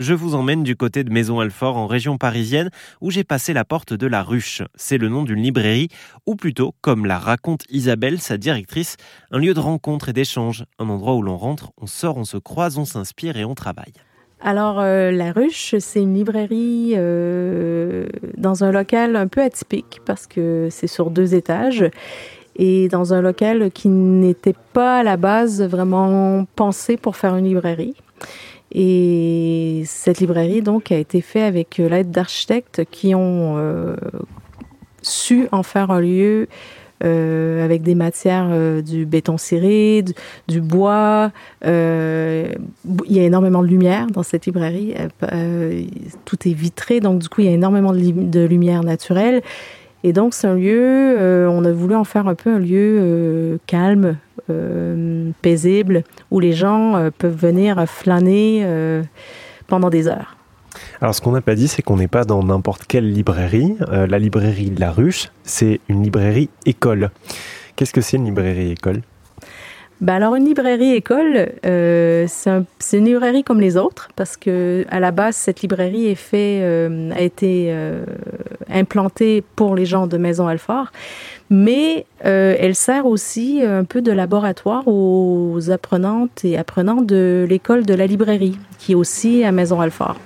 Je vous emmène du côté de Maison Alfort en région parisienne où j'ai passé la porte de la Ruche. C'est le nom d'une librairie ou plutôt, comme la raconte Isabelle, sa directrice, un lieu de rencontre et d'échange, un endroit où l'on rentre, on sort, on se croise, on s'inspire et on travaille. Alors, euh, La Ruche, c'est une librairie euh, dans un local un peu atypique parce que c'est sur deux étages et dans un local qui n'était pas à la base vraiment pensé pour faire une librairie. Et cette librairie, donc, a été faite avec euh, l'aide d'architectes qui ont euh, su en faire un lieu euh, avec des matières du béton ciré, du, bois. Il y a énormément de lumière dans cette librairie. Tout est vitré, donc du coup, il y a énormément de, lumière naturelle. Et donc, c'est un lieu, on a voulu en faire un peu un lieu calme, paisible, où les gens euh, peuvent venir flâner euh, pendant des heures. Alors ce qu'on n'a pas dit, c'est qu'on n'est pas dans n'importe quelle librairie. Euh, la librairie La Ruche, c'est une librairie école. Qu'est-ce que c'est une librairie école? Ben alors une librairie école, euh, c'est un, une librairie comme les autres parce que à la base cette librairie est fait, euh, a été euh, implantée pour les gens de Maison Alfort, mais euh, elle sert aussi un peu de laboratoire aux apprenantes et apprenants de l'école de la librairie qui est aussi à Maison Alfort.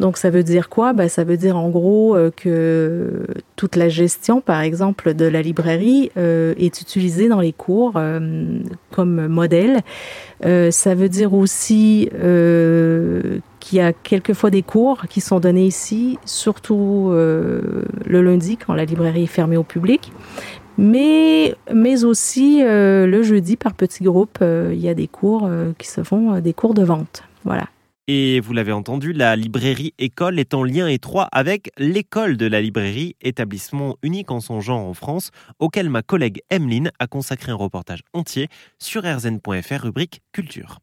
Donc ça veut dire quoi? Ben, Ça veut dire en gros euh, que toute la gestion, par exemple, de la librairie euh, est utilisée dans les cours comme modèle. Ça veut dire aussi euh, qu'il y a quelquefois des cours qui sont donnés ici, surtout euh, le lundi quand la librairie est fermée au public. Mais, mais aussi le jeudi par petits groupes, il y a des cours qui se font, des cours de vente. Voilà. Et vous l'avez entendu, la librairie École est en lien étroit avec l'école de la librairie, établissement unique en son genre en France, auquel ma collègue Emeline a consacré un reportage entier sur rzn.fr rubrique culture.